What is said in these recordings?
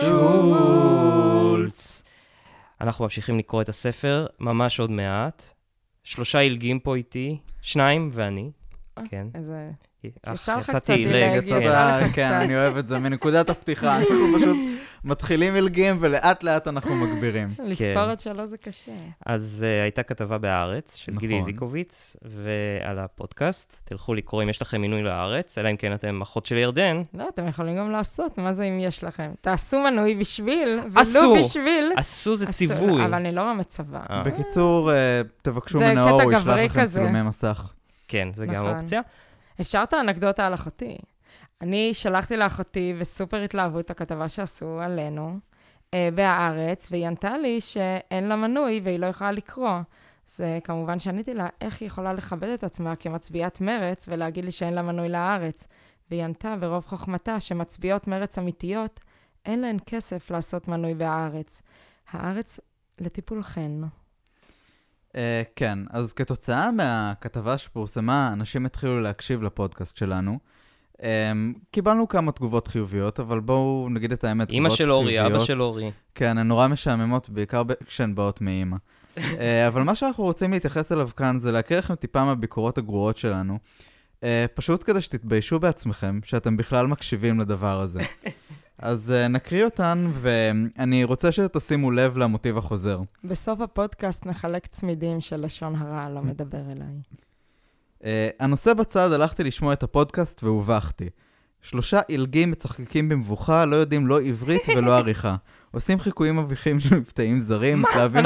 שולץ. אנחנו ממשיכים לקרוא את הספר, ממש עוד מעט. שלושה ילגים פה איתי, שניים ואני. אה, כן. איזה... אך, יצא לך יצאתי קצת עילג, עילג, כן. יצא לך תודה, כן, קצת. אני אוהב את זה. מנקודת הפתיחה, אנחנו פשוט מתחילים מלגים ולאט לאט אנחנו מגבירים. לספור עד שלוש זה קשה. אז uh, הייתה כתבה בהארץ של גילי נכון. זיקוביץ, ועל הפודקאסט. תלכו לקרוא אם יש לכם מינוי לארץ, אלא אם כן אתם אחות של ירדן. לא, אתם יכולים גם לעשות, מה זה אם יש לכם? תעשו מנוי בשביל. ולו בשביל. עשו זה ציווי. אבל אני לא במצבה. אה, בקיצור, אה, תבקשו זה מנאור, הוא ישלח לכם. צילומי מסך. כן, זה גם נכון. אופציה. אפשר את האנקדוטה על אחותי. אני שלחתי לאחותי וסופר התלהבו את הכתבה שעשו עלינו אה, בהארץ, והיא ענתה לי שאין לה מנוי והיא לא יכולה לקרוא. אז כמובן שעניתי לה, איך היא יכולה לכבד את עצמה כמצביעת מרץ ולהגיד לי שאין לה מנוי לארץ? והיא ענתה ברוב חוכמתה שמצביעות מרץ אמיתיות, אין להן כסף לעשות מנוי בהארץ. הארץ לטיפולכן. אה, כן, אז כתוצאה מהכתבה שפורסמה, אנשים התחילו להקשיב לפודקאסט שלנו. אה, קיבלנו כמה תגובות חיוביות, אבל בואו נגיד את האמת, תגובות של אורי, אבא של אורי. כן, הן נורא משעממות, בעיקר ב- כשהן באות מאימא. אה, אבל מה שאנחנו רוצים להתייחס אליו כאן זה להקריא לכם טיפה מהביקורות הגרועות שלנו, אה, פשוט כדי שתתביישו בעצמכם שאתם בכלל מקשיבים לדבר הזה. אז אה, נקריא אותן, ואני רוצה שתשימו לב למוטיב החוזר. בסוף הפודקאסט נחלק צמידים של לשון הרע לא מדבר אליי. Uh, הנושא בצד, הלכתי לשמוע את הפודקאסט והובכתי. שלושה עילגים מצחקקים במבוכה, לא יודעים לא עברית ולא עריכה. עושים חיקויים מביכים של מבטאים זרים, מתלהבים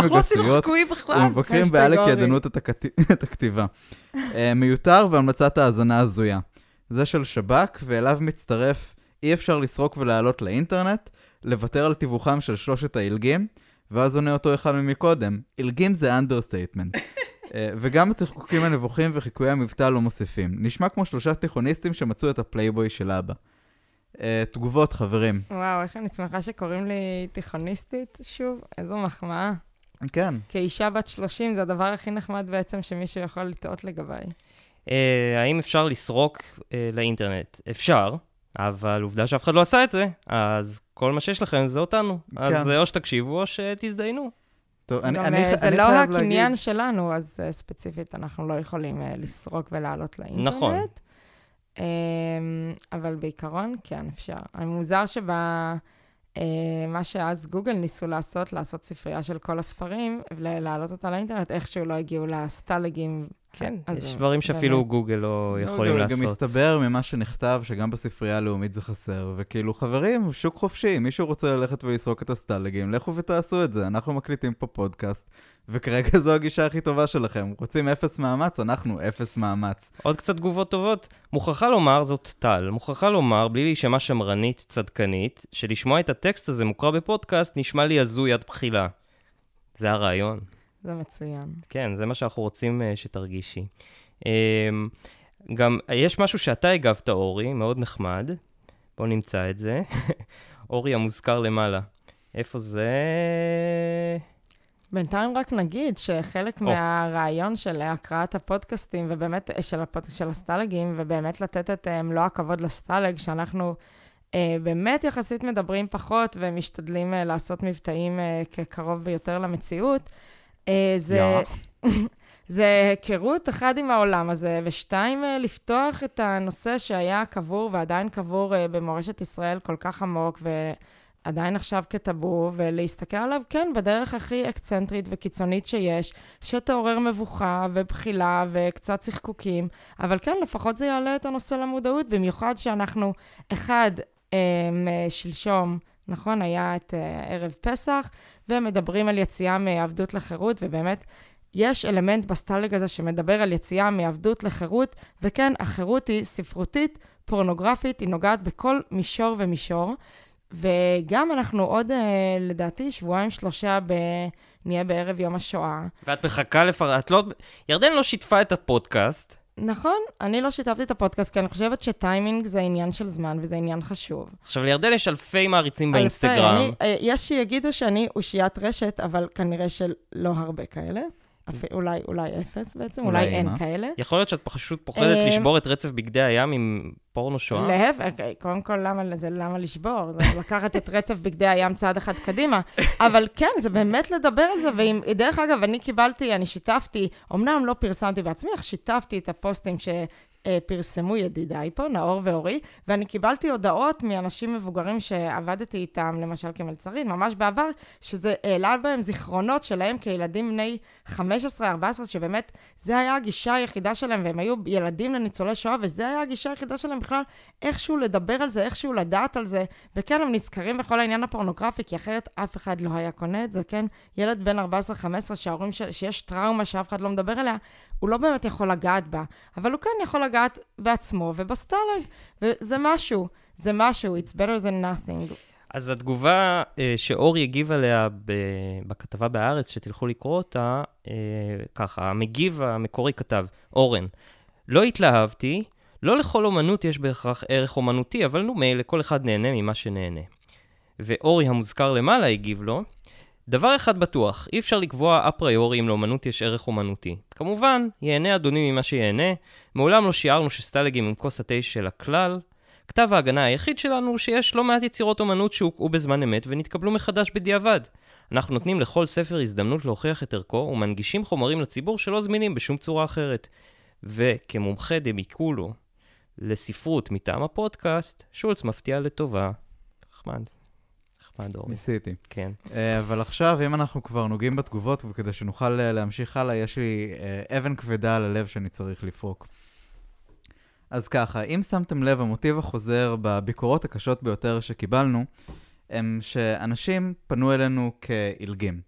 בכלל. ומבקרים בעלק אורי. ידענות את הכת- את הכתיבה. אה, מיותר והמלצת האזנה הזויה. זה של שב"כ, ואליו מצטרף אי אפשר לסרוק ולעלות לאינטרנט, לוותר על תיווכם של שלושת העילגים, ואז עונה אותו אחד ממקודם, עילגים זה understatement. אה, וגם הצחקוקים הנבוכים וחיקויי המבטא לא מוסיפים. נשמע כמו שלושה תיכוניסטים שמצאו את הפלייבוי של אבא. אה, תגובות, חברים. וואו, איך אני שמחה שקוראים לי תיכוניסטית שוב, איזו מחמאה. כן, כאישה בת 30 זה הדבר הכי נחמד בעצם שמישהו יכול לטעות לגביי. אה, האם אפשר לסרוק אה, לאינטרנט? אפשר, אבל עובדה שאף אחד לא עשה את זה, אז כל מה שיש לכם זה אותנו. אז כן. אה, או שתקשיבו או שתזדיינו. טוב, אני, גם, אני, אה, זה אני לא חייב הקניין להגיד... שלנו, אז אה, ספציפית אנחנו לא יכולים אה, לסרוק ולעלות לאינטרנט. נכון. אמ, אבל בעיקרון, כן, אפשר. מוזר שב... אה, מה שאז גוגל ניסו לעשות, לעשות ספרייה של כל הספרים, ולהעלות אותה לאינטרנט, איכשהו לא הגיעו לסטלגים. כן, אז יש דברים שאפילו באמת. גוגל לא לא, יכולים לעשות. גם מסתבר ממה שנכתב שגם בספרייה הלאומית זה חסר, וכאילו חברים, שוק חופשי, מישהו רוצה ללכת ולסרוק את הסטלגים, לכו ותעשו את זה, אנחנו מקליטים פה פודקאסט, וכרגע זו הגישה הכי טובה שלכם. רוצים אפס מאמץ, אנחנו אפס מאמץ. עוד קצת תגובות טובות. מוכרחה לומר, זאת טל, מוכרחה לומר, בלי להישמע שמרנית צדקנית, שלשמוע את הטקסט הזה מוקרא בפודקאסט נשמע לי הזוי עד בחילה. זה הרעיון. זה מצוין. כן, זה מה שאנחנו רוצים uh, שתרגישי. Um, גם יש משהו שאתה הגבת, אורי, מאוד נחמד. בואו נמצא את זה. אורי המוזכר למעלה. איפה זה? בינתיים רק נגיד שחלק או. מהרעיון של הקראת הפודקאסטים, ובאמת, אה, של, הפוד, של הסטלגים, ובאמת לתת את אה, מלוא הכבוד לסטלג, שאנחנו אה, באמת יחסית מדברים פחות ומשתדלים אה, לעשות מבטאים אה, כקרוב ביותר למציאות, אה, זה... זה היכרות, אחד, עם העולם הזה, ושתיים, אה, לפתוח את הנושא שהיה קבור ועדיין קבור אה, במורשת ישראל כל כך עמוק, ועדיין עכשיו כטאבו, ולהסתכל עליו, כן, בדרך הכי אקצנטרית וקיצונית שיש, שתעורר מבוכה ובחילה וקצת צחקוקים, אבל כן, לפחות זה יעלה את הנושא למודעות, במיוחד שאנחנו, אחד, אה, אה, שלשום, נכון, היה את אה, ערב פסח, ומדברים על יציאה מעבדות לחירות, ובאמת, יש אלמנט בסטלג הזה שמדבר על יציאה מעבדות לחירות, וכן, החירות היא ספרותית, פורנוגרפית, היא נוגעת בכל מישור ומישור. וגם אנחנו עוד, אה, לדעתי, שבועיים, שלושה, ב... נהיה בערב יום השואה. ואת מחכה לפר... את לא... ירדן לא שיתפה את הפודקאסט. נכון, אני לא שיתפתי את הפודקאסט, כי אני חושבת שטיימינג זה עניין של זמן וזה עניין חשוב. עכשיו, לירדן יש אלפי מעריצים אלפי, באינסטגרם. אני, אה, יש שיגידו שאני אושיית רשת, אבל כנראה שלא הרבה כאלה. אפ- אולי, אולי אפס בעצם, אולי אולי אין אימא. כאלה. יכול להיות שאת פשוט פוחדת אה, לשבור את רצף בגדי הים עם פורנו שואה? להפך, קודם כל, למה, זה למה לשבור? זה לקחת את רצף בגדי הים צעד אחד קדימה. אבל כן, זה באמת לדבר על זה, ואם, דרך אגב, אני קיבלתי, אני שיתפתי, אמנם לא פרסמתי בעצמי, אך שיתפתי את הפוסטים שפרסמו ידידיי פה, נאור ואורי, ואני קיבלתי הודעות מאנשים מבוגרים שעבדתי איתם, למשל כמלצרית, ממש בעבר, שזה העלה בהם זיכרונות שלהם כילדים בני 15-14, שבאמת, זה היה הגישה היחידה שלהם, והם היו ילדים לניצולי שואה, וזה היה הגישה היחידה שלהם בכלל, איכשהו לדבר על זה, איכשהו לדעת על זה. וכן, הם נזכרים בכל העניין הפורנוגרפי, כי אחרת אף אחד לא היה קונה את זה, כן? ילד בן 14-15, שההורים של... שיש טראומה שאף אחד לא מדבר עליה, הוא לא באמת יכול לגעת בה, אבל הוא כן יכול לגעת בעצמו ובסטלג, וזה משהו, זה משהו, it's better than nothing. אז התגובה אה, שאורי הגיב עליה ב- בכתבה בהארץ, שתלכו לקרוא אותה, אה, ככה, המגיב המקורי כתב, אורן, לא התלהבתי, לא לכל אומנות יש בהכרח ערך אומנותי, אבל נו מילא, כל אחד נהנה ממה שנהנה. ואורי המוזכר למעלה הגיב לו, דבר אחד בטוח, אי אפשר לקבוע אפריורי אם לאומנות יש ערך אומנותי. כמובן, ייהנה אדוני ממה שיהנה, מעולם לא שיערנו שסטלגים הם כוס התה של הכלל, כתב ההגנה היחיד שלנו הוא שיש לא מעט יצירות אומנות שהוקעו בזמן אמת ונתקבלו מחדש בדיעבד. אנחנו נותנים לכל ספר הזדמנות להוכיח את ערכו ומנגישים חומרים לציבור שלא זמינים בשום צורה אחרת. וכמומחה דמיקולו לספרות מטעם הפודקאסט, שולץ מפתיע לטובה. נחמד. אורי. ניסיתי. כן. אה, אבל עכשיו, אם אנחנו כבר נוגעים בתגובות, וכדי שנוכל אה, להמשיך הלאה, יש לי אה, אבן כבדה על הלב שאני צריך לפרוק. אז ככה, אם שמתם לב, המוטיב החוזר בביקורות הקשות ביותר שקיבלנו, הם שאנשים פנו אלינו כאילגים.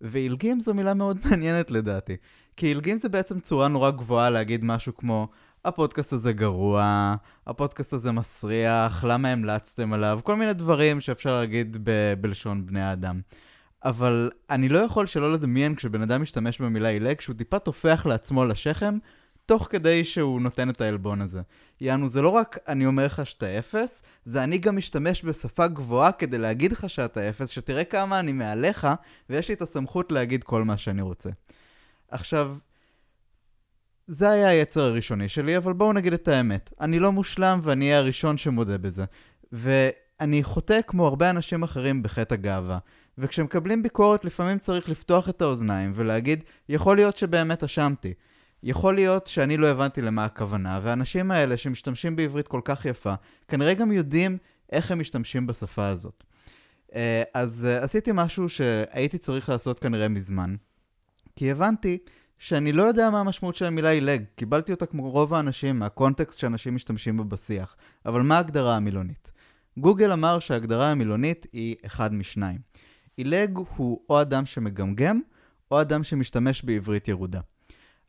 ואילגים זו מילה מאוד מעניינת לדעתי. כי אילגים זה בעצם צורה נורא גבוהה להגיד משהו כמו, הפודקאסט הזה גרוע, הפודקאסט הזה מסריח, למה המלצתם עליו, כל מיני דברים שאפשר להגיד ב- בלשון בני האדם. אבל אני לא יכול שלא לדמיין כשבן אדם משתמש במילה עילג, שהוא טיפה טופח לעצמו לשכם, תוך כדי שהוא נותן את העלבון הזה. יענו, זה לא רק אני אומר לך שאתה אפס, זה אני גם משתמש בשפה גבוהה כדי להגיד לך שאתה אפס, שתראה כמה אני מעליך, ויש לי את הסמכות להגיד כל מה שאני רוצה. עכשיו, זה היה היצר הראשוני שלי, אבל בואו נגיד את האמת. אני לא מושלם ואני אהיה הראשון שמודה בזה. ואני חוטא כמו הרבה אנשים אחרים בחטא הגאווה. וכשמקבלים ביקורת לפעמים צריך לפתוח את האוזניים ולהגיד, יכול להיות שבאמת אשמתי. יכול להיות שאני לא הבנתי למה הכוונה, והאנשים האלה שמשתמשים בעברית כל כך יפה, כנראה גם יודעים איך הם משתמשים בשפה הזאת. אה, אז אה, עשיתי משהו שהייתי צריך לעשות כנראה מזמן, כי הבנתי שאני לא יודע מה המשמעות של המילה עילג. קיבלתי אותה כמו רוב האנשים מהקונטקסט שאנשים משתמשים בו בשיח. אבל מה ההגדרה המילונית? גוגל אמר שההגדרה המילונית היא אחד משניים. עילג הוא או אדם שמגמגם, או אדם שמשתמש בעברית ירודה.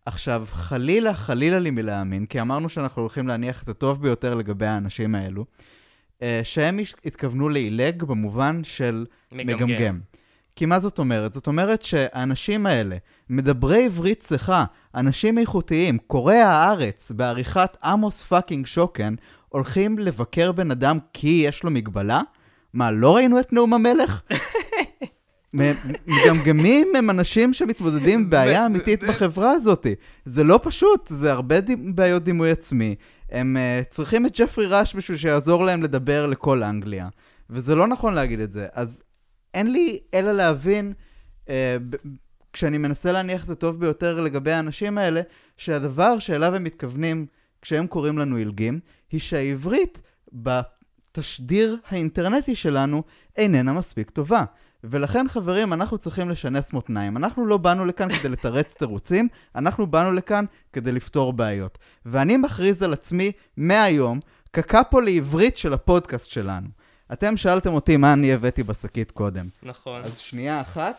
עכשיו, חלילה, חלילה לי מלהאמין, כי אמרנו שאנחנו הולכים להניח את הטוב ביותר לגבי האנשים האלו, אה, שהם התכוונו לעילג במובן של מגמגם. מגמגם. כי מה זאת אומרת? זאת אומרת שהאנשים האלה, מדברי עברית צחה, אנשים איכותיים, קוראי הארץ, בעריכת עמוס fucking שוקן, הולכים לבקר בן אדם כי יש לו מגבלה? מה, לא ראינו את נאום המלך? מגמגמים הם אנשים שמתמודדים עם בעיה אמיתית בחברה הזאת. זה לא פשוט, זה הרבה בעיות דימוי עצמי. הם אה, צריכים את ג'פרי ראש בשביל שיעזור להם לדבר לכל אנגליה. וזה לא נכון להגיד את זה. אז אין לי אלא להבין, uh, ב- כשאני מנסה להניח את הטוב ביותר לגבי האנשים האלה, שהדבר שאליו הם מתכוונים כשהם קוראים לנו עילגים, היא שהעברית בתשדיר האינטרנטי שלנו איננה מספיק טובה. ולכן, חברים, אנחנו צריכים לשנס מותניים. אנחנו לא באנו לכאן כדי לתרץ תירוצים, אנחנו באנו לכאן כדי לפתור בעיות. ואני מכריז על עצמי מהיום כקאפו לעברית של הפודקאסט שלנו. אתם שאלתם אותי מה אני הבאתי בשקית קודם. נכון. אז שנייה אחת,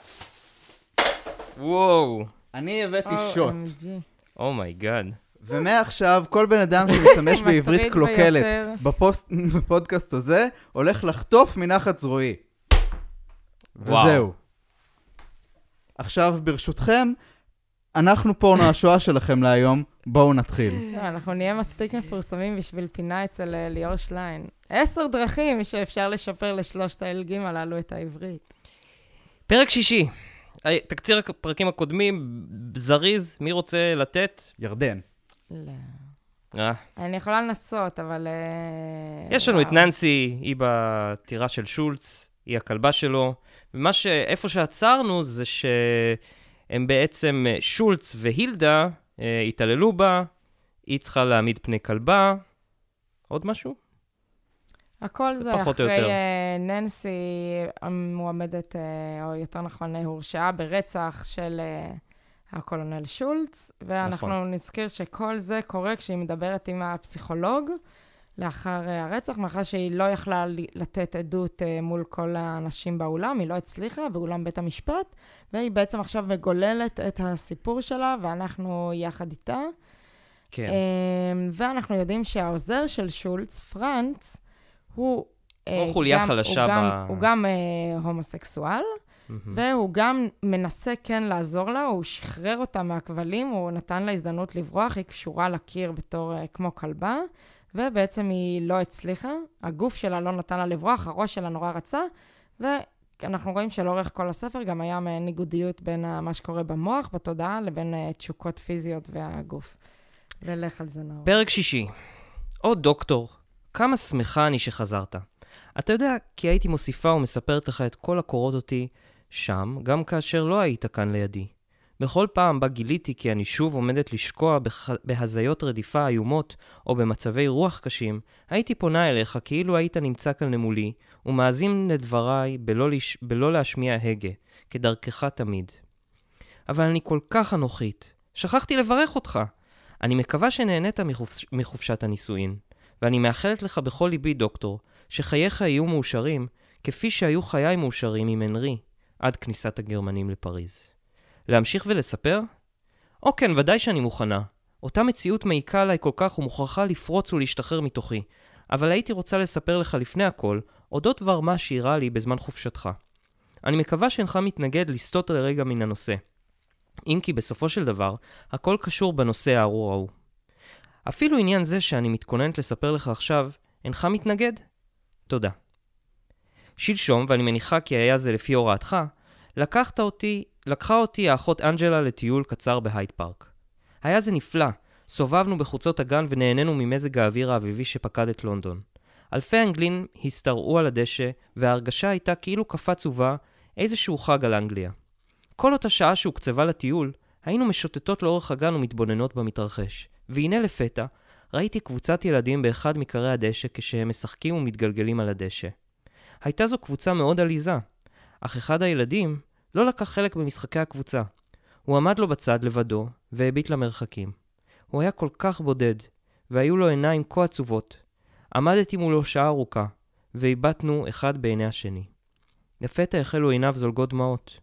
וואו. אני הבאתי שוט. OMG. oh my god. ומעכשיו, כל בן אדם שמשתמש בעברית קלוקלת. בפוסט, בפודקאסט הזה, הולך לחטוף מנחת זרועי. וזהו. עכשיו, ברשותכם, אנחנו פורנו השואה שלכם להיום, בואו נתחיל. לא, אנחנו נהיה מספיק מפורסמים בשביל פינה אצל אה, ליאור שליין. עשר דרכים שאפשר לשפר לשלושת האלגים הללו את העברית. פרק שישי. תקציר הפרקים הקודמים, זריז, מי רוצה לתת? ירדן. לא. אה, אני יכולה לנסות, אבל... אה, יש לנו את וואו. ננסי, היא בטירה של שולץ, היא הכלבה שלו, ומה ש... איפה שעצרנו זה שהם בעצם, אה, שולץ והילדה אה, התעללו בה, היא צריכה להעמיד פני כלבה. עוד משהו? הכל זה אחרי. אה, ננסי המועמדת, אה, או יותר נכון, הורשעה ברצח של אה, הקולונל שולץ, ואנחנו נכון. נזכיר שכל זה קורה כשהיא מדברת עם הפסיכולוג לאחר הרצח, מאחר שהיא לא יכלה לתת עדות מול כל האנשים באולם, היא לא הצליחה באולם בית המשפט, והיא בעצם עכשיו מגוללת את הסיפור שלה, ואנחנו יחד איתה. כן. אמ, ואנחנו יודעים שהעוזר של שולץ, פרנץ, הוא... אה, חוליה גם- חלשה הוא גם, ב- הוא גם אה, הומוסקסואל, מהמם. והוא גם מנסה כן לעזור לה, הוא שחרר אותה מהכבלים, הוא נתן לה הזדמנות לברוח, היא קשורה לקיר בתור אה, כמו כלבה, ובעצם היא לא הצליחה, הגוף שלה לא נתן לה לברוח, הראש שלה נורא רצה, ואנחנו רואים שלאורך כל הספר גם היה מעין ניגודיות בין ה- מה שקורה במוח, בתודעה, לבין אה, תשוקות פיזיות והגוף. ולך על זה נאור. פרק שישי. עוד דוקטור, כמה שמחה אני שחזרת. אתה יודע, כי הייתי מוסיפה ומספרת לך את כל הקורות אותי שם, גם כאשר לא היית כאן לידי. בכל פעם בה גיליתי כי אני שוב עומדת לשקוע בח... בהזיות רדיפה איומות או במצבי רוח קשים, הייתי פונה אליך כאילו היית נמצא כאן למולי, ומאזין לדבריי בלא, לש... בלא להשמיע הגה, כדרכך תמיד. אבל אני כל כך אנוכית. שכחתי לברך אותך. אני מקווה שנהנית מחופש... מחופשת הנישואין, ואני מאחלת לך בכל ליבי, דוקטור, שחייך יהיו מאושרים, כפי שהיו חיי מאושרים עם הנרי, עד כניסת הגרמנים לפריז. להמשיך ולספר? או כן, ודאי שאני מוכנה. אותה מציאות מעיקה עליי כל כך ומוכרחה לפרוץ ולהשתחרר מתוכי. אבל הייתי רוצה לספר לך לפני הכל, אודות דבר מה שאירע לי בזמן חופשתך. אני מקווה שאינך מתנגד לסטות לרגע מן הנושא. אם כי בסופו של דבר, הכל קשור בנושא הארור ההוא. אפילו עניין זה שאני מתכוננת לספר לך עכשיו, אינך מתנגד? תודה. שלשום, ואני מניחה כי היה זה לפי הוראתך, לקחת אותי, לקחה אותי האחות אנג'לה לטיול קצר בהייד פארק. היה זה נפלא, סובבנו בחוצות הגן ונהנינו ממזג האוויר האביבי שפקד את לונדון. אלפי אנגלים השתרעו על הדשא, וההרגשה הייתה כאילו קפץ ובא איזשהו חג על אנגליה. כל אותה שעה שהוקצבה לטיול, היינו משוטטות לאורך הגן ומתבוננות במתרחש. והנה לפתע, ראיתי קבוצת ילדים באחד מקרי הדשא כשהם משחקים ומתגלגלים על הדשא. הייתה זו קבוצה מאוד עליזה, אך אחד הילדים לא לקח חלק במשחקי הקבוצה. הוא עמד לו בצד לבדו והביט למרחקים. הוא היה כל כך בודד, והיו לו עיניים כה עצובות. עמדתי מולו שעה ארוכה, והבטנו אחד בעיני השני. לפתע החלו עיניו זולגות דמעות.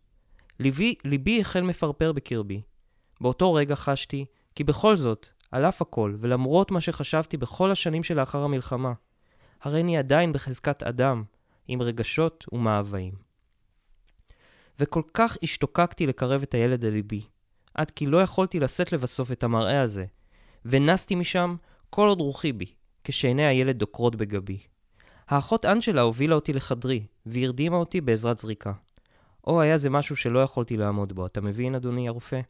ליבי, ליבי החל מפרפר בקרבי. באותו רגע חשתי כי בכל זאת, על אף הכל, ולמרות מה שחשבתי בכל השנים שלאחר המלחמה, הריני עדיין בחזקת אדם, עם רגשות ומאוויים. וכל כך השתוקקתי לקרב את הילד לליבי, עד כי לא יכולתי לשאת לבסוף את המראה הזה, ונסתי משם כל עוד רוחי בי, כשעיני הילד דוקרות בגבי. האחות אנג'לה הובילה אותי לחדרי, והרדימה אותי בעזרת זריקה. או היה זה משהו שלא יכולתי לעמוד בו, אתה מבין, אדוני הרופא?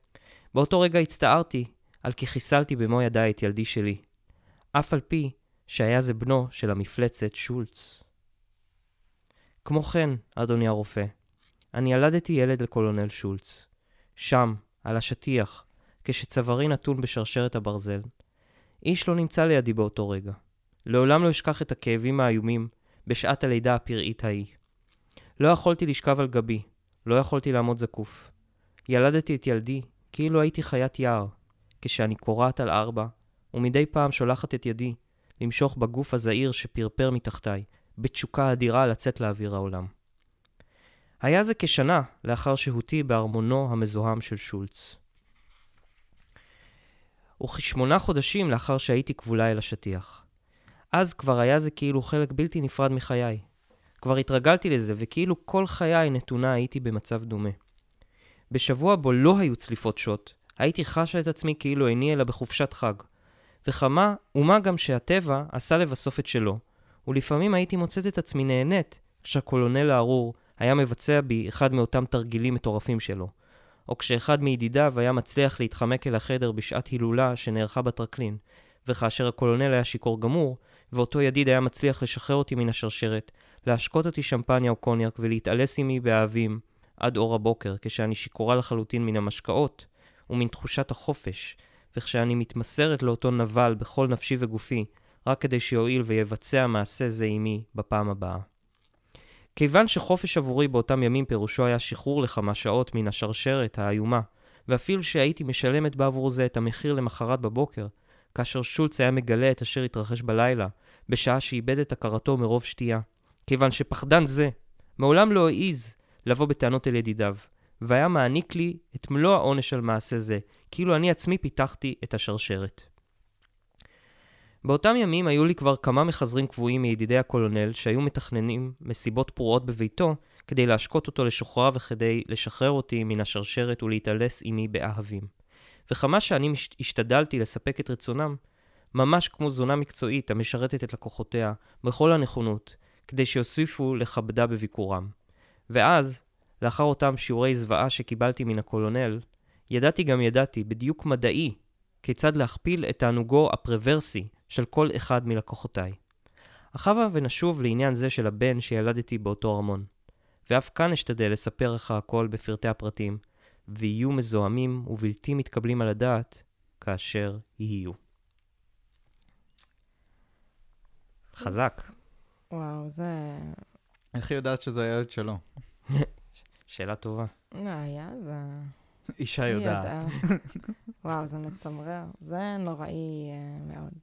באותו רגע הצטערתי על כי חיסלתי במו ידיי את ילדי שלי, אף על פי שהיה זה בנו של המפלצת שולץ. כמו כן, אדוני הרופא, אני ילדתי ילד לקולונל שולץ. שם, על השטיח, כשצווארי נתון בשרשרת הברזל. איש לא נמצא לידי באותו רגע. לעולם לא אשכח את הכאבים האיומים בשעת הלידה הפראית ההיא. לא יכולתי לשכב על גבי, לא יכולתי לעמוד זקוף. ילדתי את ילדי כאילו הייתי חיית יער, כשאני קורעת על ארבע, ומדי פעם שולחת את ידי למשוך בגוף הזעיר שפרפר מתחתיי, בתשוקה אדירה לצאת לאוויר העולם. היה זה כשנה לאחר שהותי בארמונו המזוהם של שולץ. וכשמונה חודשים לאחר שהייתי כבולה אל השטיח. אז כבר היה זה כאילו חלק בלתי נפרד מחיי. כבר התרגלתי לזה, וכאילו כל חיי נתונה הייתי במצב דומה. בשבוע בו לא היו צליפות שוט, הייתי חשה את עצמי כאילו איני אלא בחופשת חג. וכמה, ומה גם שהטבע עשה לבסוף את שלו, ולפעמים הייתי מוצאת את עצמי נהנית כשהקולונל הארור היה מבצע בי אחד מאותם תרגילים מטורפים שלו, או כשאחד מידידיו היה מצליח להתחמק אל החדר בשעת הילולה שנערכה בטרקלין, וכאשר הקולונל היה שיכור גמור, ואותו ידיד היה מצליח לשחרר אותי מן השרשרת, להשקות אותי שמפניה או קוניאק ולהתעלס עמי באהבים עד אור הבוקר, כשאני שיכורה לחלוטין מן המשקאות ומן תחושת החופש, וכשאני מתמסרת לאותו נבל בכל נפשי וגופי, רק כדי שיועיל ויבצע מעשה זה עמי בפעם הבאה. כיוון שחופש עבורי באותם ימים פירושו היה שחרור לכמה שעות מן השרשרת האיומה, ואפילו שהייתי משלמת בעבור זה את המחיר למחרת בבוקר, כאשר שולץ היה מגלה את אשר התרחש בלילה, בשעה שאיבד את הכרתו מרוב שתייה. כיוון שפחדן זה מעולם לא העז לבוא בטענות אל ידידיו, והיה מעניק לי את מלוא העונש על מעשה זה, כאילו אני עצמי פיתחתי את השרשרת. באותם ימים היו לי כבר כמה מחזרים קבועים מידידי הקולונל שהיו מתכננים מסיבות פרועות בביתו כדי להשקות אותו לשוחרר וכדי לשחרר אותי מן השרשרת ולהתעלס עמי באהבים. וכמה שאני. השתדלתי לספק את רצונם, ממש כמו זונה מקצועית המשרתת את לקוחותיה בכל הנכונות, כדי שיוסיפו לכבדה בביקורם. ואז, לאחר אותם שיעורי זוועה שקיבלתי מן הקולונל, ידעתי גם ידעתי, בדיוק מדעי, כיצד להכפיל את תענוגו הפרוורסי של כל אחד מלקוחותיי. אך הבה ונשוב לעניין זה של הבן שילדתי באותו ארמון. ואף כאן אשתדל לספר לך הכל בפרטי הפרטים, ויהיו מזוהמים ובלתי מתקבלים על הדעת כאשר יהיו. חזק. וואו, זה... איך היא יודעת שזה הילד שלו? שאלה טובה. לא, היה זה... אישה יודעת. וואו, זה מצמרר. זה נוראי אה, מאוד.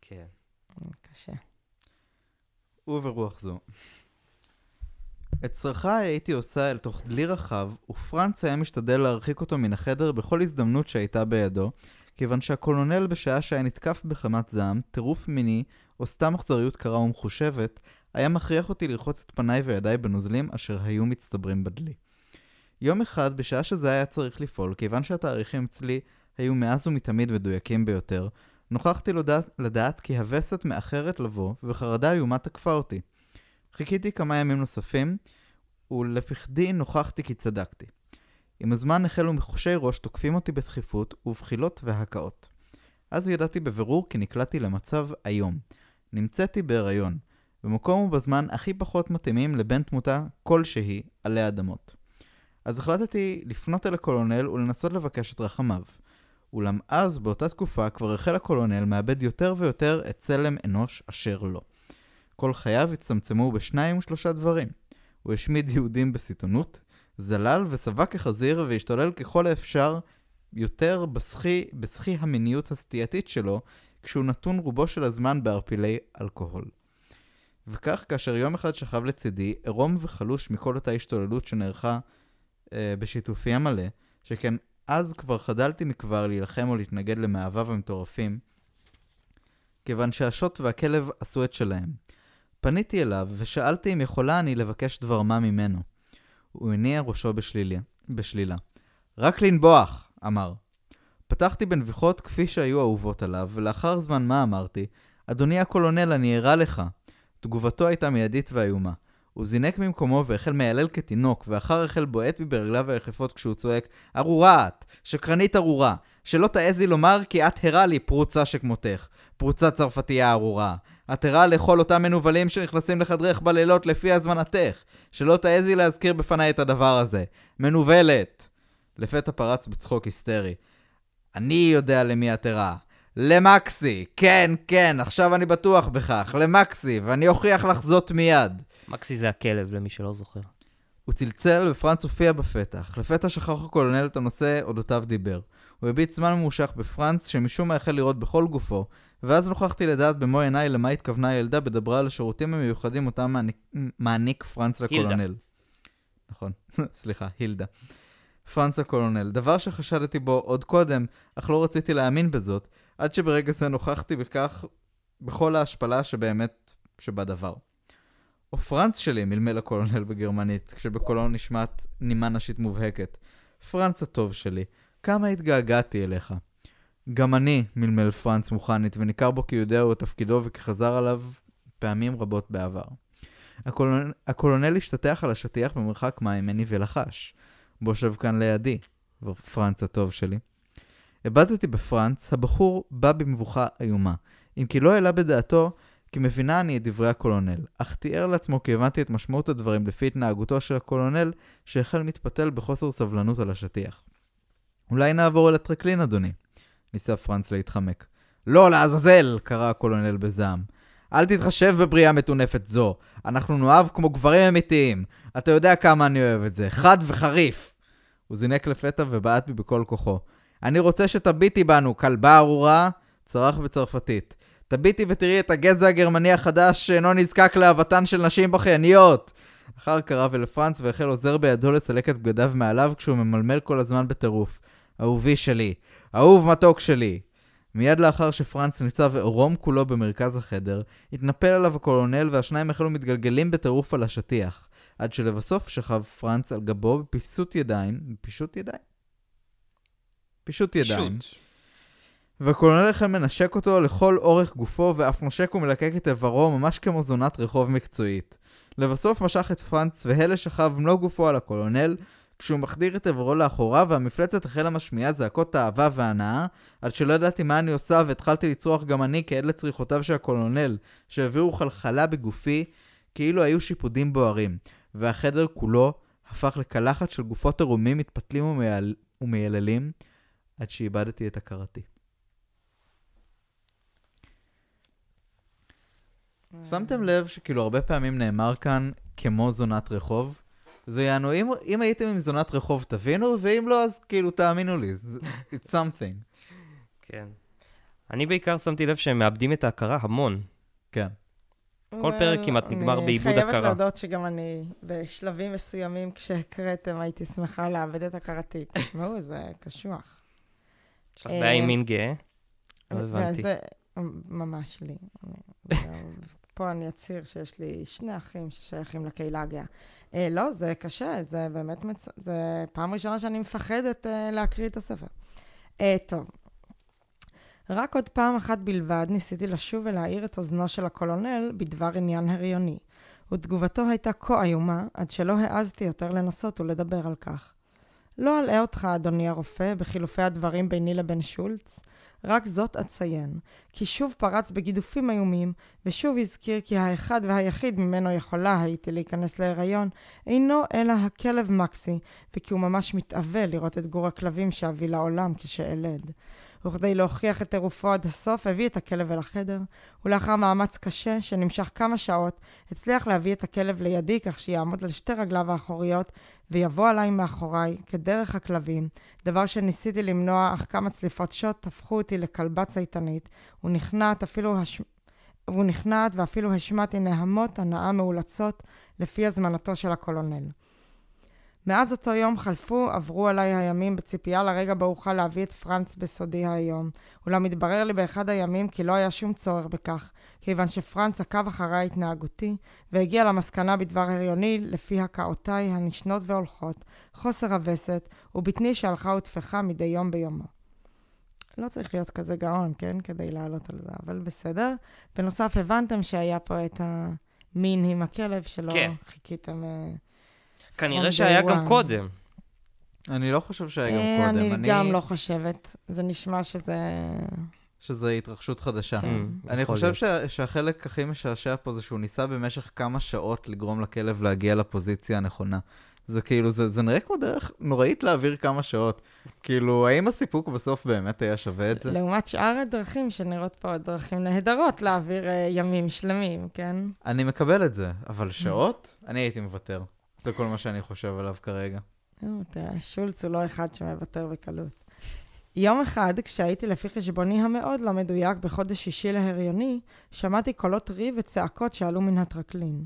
כן. קשה. וברוח זו. את צרכיי הייתי עושה אל תוך דלי רחב, ופרנץ היה משתדל להרחיק אותו מן החדר בכל הזדמנות שהייתה בידו, כיוון שהקולונל בשעה שהיה נתקף בחמת זעם, טירוף מיני, או סתם אכזריות קרה ומחושבת, היה מכריח אותי לרחוץ את פניי וידיי בנוזלים אשר היו מצטברים בדלי. יום אחד, בשעה שזה היה צריך לפעול, כיוון שהתאריכים אצלי היו מאז ומתמיד מדויקים ביותר, נוכחתי לדעת, לדעת כי הווסת מאחרת לבוא, וחרדה איומה תקפה אותי. חיכיתי כמה ימים נוספים, ולפחדי נוכחתי כי צדקתי. עם הזמן החלו מחושי ראש תוקפים אותי בדחיפות, ובחילות והקאות. אז ידעתי בבירור כי נקלעתי למצב איום. נמצאתי בהיריון, במקום ובזמן הכי פחות מתאימים לבן תמותה כלשהי עלי אדמות. אז החלטתי לפנות אל הקולונל ולנסות לבקש את רחמיו. אולם אז, באותה תקופה, כבר החל הקולונל מאבד יותר ויותר את צלם אנוש אשר לו. כל חייו הצטמצמו בשניים ושלושה דברים. הוא השמיד יהודים בסיטונות, זלל וסבא כחזיר והשתולל ככל האפשר יותר בסחי, בסחי המיניות הסטייתית שלו, כשהוא נתון רובו של הזמן בערפילי אלכוהול. וכך, כאשר יום אחד שכב לצידי, עירום וחלוש מכל אותה השתוללות שנערכה בשיתופי המלא, שכן אז כבר חדלתי מכבר להילחם או להתנגד למאהביו המטורפים, כיוון שהשוט והכלב עשו את שלהם. פניתי אליו ושאלתי אם יכולה אני לבקש דבר מה ממנו. הוא הניע ראשו בשלילה. בשלילה. רק לנבוח, אמר. פתחתי בנביחות כפי שהיו אהובות עליו, ולאחר זמן מה אמרתי, אדוני הקולונל, אני ערה לך. תגובתו הייתה מיידית ואיומה. הוא זינק ממקומו והחל מיילל כתינוק, ואחר החל בועט בי ברגליו היחפות כשהוא צועק, ארורה את! שקרנית ארורה! שלא תעזי לומר כי את הרע לי פרוצה שכמותך. פרוצה צרפתייה ארורה. את הרע לכל אותם מנוולים שנכנסים לחדרך בלילות לפי הזמנתך. שלא תעזי להזכיר בפניי את הדבר הזה. מנוולת! לפתע פרץ בצחוק היסטרי. אני יודע למי את הרע. למקסי! כן, כן, עכשיו אני בטוח בכך. למקסי, ואני אוכיח לך זאת מיד. מקסי זה הכלב, למי שלא זוכר. הוא צלצל ופרנץ הופיע בפתח. לפתע שכח הקולונל את הנושא אודותיו דיבר. הוא הביט זמן ממושך בפרנץ, שמשום מה החל לראות בכל גופו, ואז נוכחתי לדעת במו עיניי למה התכוונה הילדה בדברה על השירותים המיוחדים אותם מעניק, מעניק פרנץ לקולונל. נכון, סליחה, הילדה. פרנץ הקולונל, דבר שחשדתי בו עוד קודם, אך לא רציתי להאמין בזאת, עד שברגע זה נוכחתי בכך, בכל ההשפלה שבאמת שבדבר. או פרנץ שלי, מלמל הקולונל בגרמנית, כשבקולו נשמעת נימה נשית מובהקת. פרנץ הטוב שלי, כמה התגעגעתי אליך. גם אני, מלמל פרנץ מוכנית, וניכר בו כי יודע הוא את תפקידו וכי חזר עליו פעמים רבות בעבר. הקולונ... הקולונל השתטח על השטיח במרחק מה ממני ולחש. בוא שב כאן לידי, פרנץ הטוב שלי. הבטתי בפרנץ, הבחור בא במבוכה איומה, אם כי לא העלה בדעתו כי מבינה אני את דברי הקולונל, אך תיאר לעצמו כי הבנתי את משמעות הדברים לפי התנהגותו של הקולונל, שהחל מתפתל בחוסר סבלנות על השטיח. אולי נעבור אל הטרקלין, אדוני. ניסה פרנץ להתחמק. לא, לעזאזל! קרא הקולונל בזעם. אל תתחשב בבריאה מטונפת זו. אנחנו נאהב כמו גברים אמיתיים. אתה יודע כמה אני אוהב את זה. חד וחריף. הוא זינק לפתע ובעט בי בכל כוחו. אני רוצה שתביטי בנו, כלבה ארורה, צרח בצרפתית. תביטי ותראי את הגזע הגרמני החדש שאינו נזקק לאהבתן של נשים בכייניות. אחר קרב אל פרנץ והחל עוזר בידו לסלק את בגדיו מעליו כשהוא ממלמל כל הזמן בטירוף. אהובי שלי, אהוב מתוק שלי. מיד לאחר שפרנץ ניצב עירום כולו במרכז החדר, התנפל עליו הקולונל והשניים החלו מתגלגלים בטירוף על השטיח, עד שלבסוף שכב פרנץ על גבו בפיסות ידיים, פישוט ידיים? פישוט ידיים. פישוט. והקולונל החל מנשק אותו לכל אורך גופו, ואף נושק ומלקק את איברו ממש כמו זונת רחוב מקצועית. לבסוף משך את פרנץ והלה שכב מלוא גופו על הקולונל, כשהוא מחדיר את איברו לאחוריו, והמפלצת החלה משמיעה זעקות אהבה והנאה, עד שלא ידעתי מה אני עושה, והתחלתי לצרוח גם אני כהד לצריחותיו של הקולונל, שהעבירו חלחלה בגופי, כאילו היו שיפודים בוערים, והחדר כולו הפך לקלחת של גופות עירומים מתפתלים ומייל... ומייללים, עד שאיבדתי את הכרתי. שמתם לב שכאילו הרבה פעמים נאמר כאן כמו זונת רחוב? זה יענו, אם, אם הייתם עם זונת רחוב תבינו, ואם לא, אז כאילו תאמינו לי, it's something. כן. אני בעיקר שמתי לב שהם מאבדים את ההכרה המון. כן. כל פרק כמעט נגמר באיבוד הכרה. אני חייבת להודות שגם אני, בשלבים מסוימים, כשהקראתם, הייתי שמחה לאבד את הכרתי. תשמעו, זה קשוח. יש לך בעיה עם מין גאה? לא הבנתי. ממש לי. פה אני אצהיר שיש לי שני אחים ששייכים לקהילה הגאה. אה, לא, זה קשה, זה באמת, מצ... זה פעם ראשונה שאני מפחדת אה, להקריא את הספר. אה, טוב, רק עוד פעם אחת בלבד ניסיתי לשוב ולהאיר את אוזנו של הקולונל בדבר עניין הריוני, ותגובתו הייתה כה איומה, עד שלא העזתי יותר לנסות ולדבר על כך. לא אלאה אותך, אדוני הרופא, בחילופי הדברים ביני לבין שולץ, רק זאת אציין, כי שוב פרץ בגידופים איומים, ושוב הזכיר כי האחד והיחיד ממנו יכולה הייתי להיכנס להיריון, אינו אלא הכלב מקסי, וכי הוא ממש מתאווה לראות את גור הכלבים שאביא לעולם כשאלד. וכדי להוכיח את טירופו עד הסוף, הביא את הכלב אל החדר, ולאחר מאמץ קשה, שנמשך כמה שעות, הצליח להביא את הכלב לידי כך שיעמוד על שתי רגליו האחוריות, ויבוא עליי מאחוריי, כדרך הכלבים, דבר שניסיתי למנוע, אך כמה צליפות שוט הפכו אותי לכלבה צייתנית, ונכנעת אפילו הש... והוא נכנעת ואפילו השמעתי נהמות הנאה מאולצות לפי הזמנתו של הקולונל. מאז אותו יום חלפו, עברו עליי הימים בציפייה לרגע בו אוכל להביא את פרנץ בסודי היום. אולם התברר לי באחד הימים כי לא היה שום צורך בכך, כיוון שפרנץ עקב אחרי התנהגותי, והגיע למסקנה בדבר הריוני לפי הקאותיי הנשנות והולכות, חוסר הווסת, ובטני שהלכה ותפחה מדי יום ביומו. לא צריך להיות כזה גאון, כן? כדי לעלות על זה, אבל בסדר. בנוסף, הבנתם שהיה פה את המין עם הכלב שלא כן. חיכיתם... Uh, כנראה שהיה גם קודם. אני לא חושב שהיה גם אה, קודם. אני גם לא חושבת. זה נשמע שזה... שזה התרחשות חדשה. כן. אני חושב שהחלק הכי משעשע פה זה שהוא ניסה במשך כמה שעות לגרום לכלב להגיע לפוזיציה הנכונה. זה כאילו, זה, זה נראה כמו דרך נוראית להעביר כמה שעות. כאילו, האם הסיפוק בסוף באמת היה שווה את זה? לעומת שאר הדרכים שנראות פה דרכים נהדרות להעביר uh, ימים שלמים, כן? אני מקבל את זה, אבל שעות? אני הייתי מוותר. זה כל מה שאני חושב עליו כרגע. תראה, שולץ הוא לא אחד שמוותר בקלות. יום אחד, כשהייתי לפי חשבוני המאוד לא מדויק בחודש שישי להריוני, שמעתי קולות ריב וצעקות שעלו מן הטרקלין.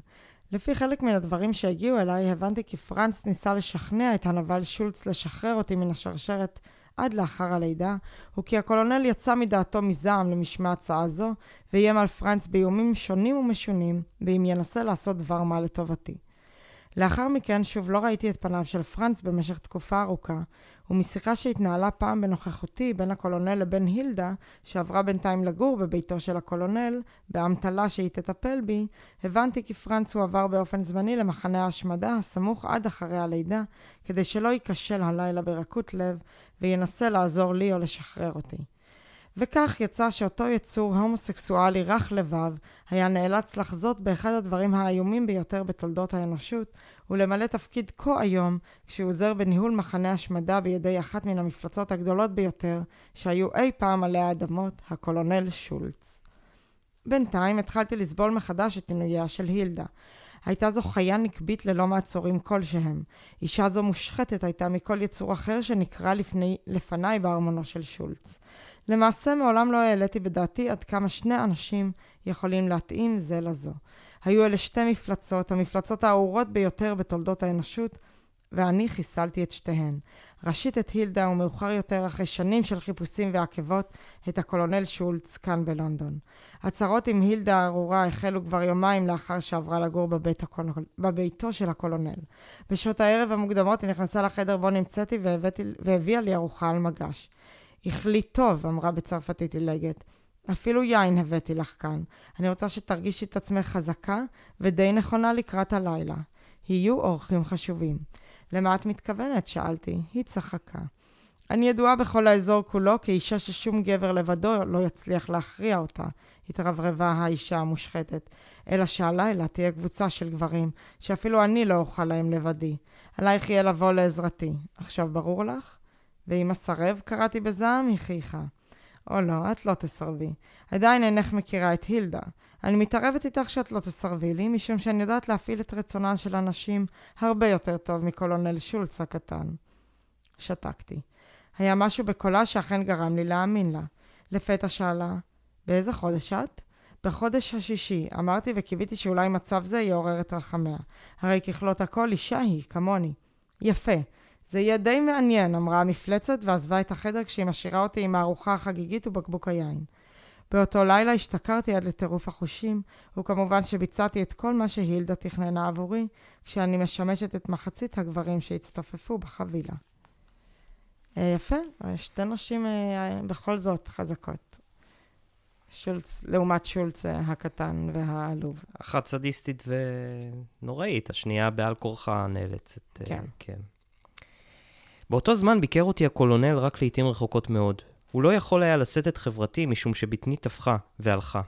לפי חלק מן הדברים שהגיעו אליי, הבנתי כי פרנץ ניסה לשכנע את הנבל שולץ לשחרר אותי מן השרשרת עד לאחר הלידה, וכי הקולונל יצא מדעתו מזעם למשמע הצעה זו, ואיים על פרנץ באיומים שונים ומשונים, ואם ינסה לעשות דבר מה לטובתי. לאחר מכן שוב לא ראיתי את פניו של פרנץ במשך תקופה ארוכה, ומשיחה שהתנהלה פעם בנוכחותי בין הקולונל לבין הילדה, שעברה בינתיים לגור בביתו של הקולונל, באמתלה שהיא תטפל בי, הבנתי כי פרנץ הועבר באופן זמני למחנה ההשמדה הסמוך עד אחרי הלידה, כדי שלא ייכשל הלילה ברכות לב, וינסה לעזור לי או לשחרר אותי. וכך יצא שאותו יצור הומוסקסואלי רך לבב היה נאלץ לחזות באחד הדברים האיומים ביותר בתולדות האנושות ולמלא תפקיד כה איום כשהוא עוזר בניהול מחנה השמדה בידי אחת מן המפלצות הגדולות ביותר שהיו אי פעם עלי האדמות, הקולונל שולץ. בינתיים התחלתי לסבול מחדש את עינוייה של הילדה. הייתה זו חיה נקבית ללא מעצורים כלשהם. אישה זו מושחתת הייתה מכל יצור אחר שנקרא לפני, לפניי בארמונו של שולץ. למעשה מעולם לא העליתי בדעתי עד כמה שני אנשים יכולים להתאים זה לזו. היו אלה שתי מפלצות, המפלצות הארורות ביותר בתולדות האנושות, ואני חיסלתי את שתיהן. ראשית את הילדה, ומאוחר יותר, אחרי שנים של חיפושים ועקבות, את הקולונל שולץ כאן בלונדון. הצהרות עם הילדה הארורה החלו כבר יומיים לאחר שעברה לגור בבית הקול... בביתו של הקולונל. בשעות הערב המוקדמות היא נכנסה לחדר בו נמצאתי והביאה לי ארוחה על מגש. החליט טוב, אמרה בצרפתית עילגת. אפילו יין הבאתי לך כאן. אני רוצה שתרגישי את עצמך חזקה ודי נכונה לקראת הלילה. יהיו אורחים חשובים. למה את מתכוונת? שאלתי. היא צחקה. אני ידועה בכל האזור כולו כאישה ששום גבר לבדו לא יצליח להכריע אותה, התרברבה האישה המושחתת. אלא שהלילה תהיה קבוצה של גברים, שאפילו אני לא אוכל להם לבדי. עלייך יהיה לבוא לעזרתי. עכשיו ברור לך? ואם אסרב, קראתי בזעם, היא חייכה. או לא, את לא תסרבי. עדיין אינך מכירה את הילדה. אני מתערבת איתך שאת לא תסרבי לי, משום שאני יודעת להפעיל את רצונן של אנשים הרבה יותר טוב מקולונל שולץ הקטן. שתקתי. היה משהו בקולה שאכן גרם לי להאמין לה. לפתע שאלה, באיזה חודש את? בחודש השישי, אמרתי וקיוויתי שאולי מצב זה יעורר את רחמיה. הרי ככלות הכל אישה היא, כמוני. יפה. זה יהיה די מעניין, אמרה המפלצת, ועזבה את החדר כשהיא משאירה אותי עם הארוחה החגיגית ובקבוק היין. באותו לילה השתכרתי עד לטירוף החושים, וכמובן שביצעתי את כל מה שהילדה תכננה עבורי, כשאני משמשת את מחצית הגברים שהצטופפו בחבילה. אה, יפה, שתי נשים אה, בכל זאת חזקות. שולץ, לעומת שולץ אה, הקטן והעלוב. אחת סדיסטית ונוראית, השנייה בעל כורחה נאלצת. כן. כן. באותו זמן ביקר אותי הקולונל רק לעיתים רחוקות מאוד. הוא לא יכול היה לשאת את חברתי משום שבטני טפחה והלכה.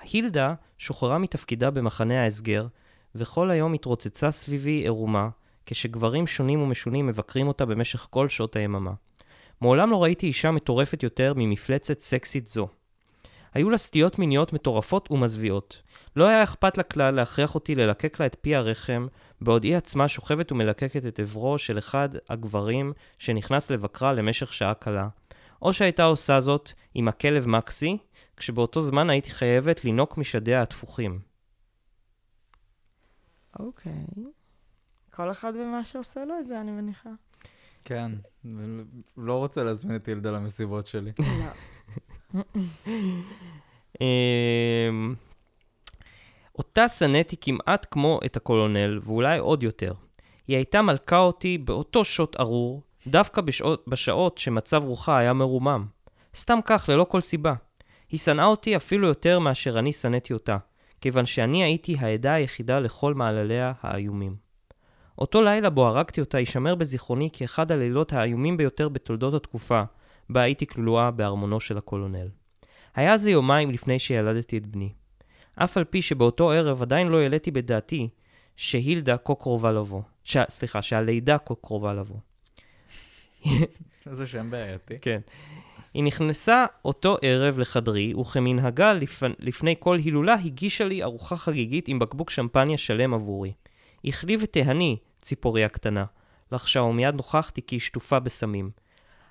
הילדה שוחררה מתפקידה במחנה ההסגר, וכל היום התרוצצה סביבי עירומה, כשגברים שונים ומשונים מבקרים אותה במשך כל שעות היממה. מעולם לא ראיתי אישה מטורפת יותר ממפלצת סקסית זו. היו לה סטיות מיניות מטורפות ומזוויעות. לא היה אכפת לה כלל להכריח אותי ללקק לה את פי הרחם, בעוד היא עצמה שוכבת ומלקקת את עברו של אחד הגברים שנכנס לבקרה למשך שעה קלה. או שהייתה עושה זאת עם הכלב מקסי, כשבאותו זמן הייתי חייבת לינוק משדיה התפוחים. אוקיי. Okay. כל אחד ומה שעושה לו את זה, אני מניחה. כן, לא רוצה להזמין את ילדה למסיבות שלי. לא. אמ, אותה שנאתי כמעט כמו את הקולונל, ואולי עוד יותר. היא הייתה מלכה אותי באותו שוט ארור, דווקא בשעות, בשעות שמצב רוחה היה מרומם. סתם כך, ללא כל סיבה. היא שנאה אותי אפילו יותר מאשר אני שנאתי אותה, כיוון שאני הייתי העדה היחידה לכל מעלליה האיומים. אותו לילה בו הרגתי אותה יישמר בזיכרוני כאחד הלילות האיומים ביותר בתולדות התקופה, בה הייתי כלואה בארמונו של הקולונל. היה זה יומיים לפני שילדתי את בני. אף על פי שבאותו ערב עדיין לא העליתי בדעתי שהילדה כה קרובה לבוא. ש... סליחה, שהלידה כה קרובה לבוא. איזה שם בעייתי. כן. היא נכנסה אותו ערב לחדרי, וכמנהגה לפ... לפני כל הילולה הגישה לי ארוחה חגיגית עם בקבוק שמפניה שלם עבורי. החלי ותהני, ציפורי הקטנה, לחשה ומיד נוכחתי כי היא שטופה בסמים.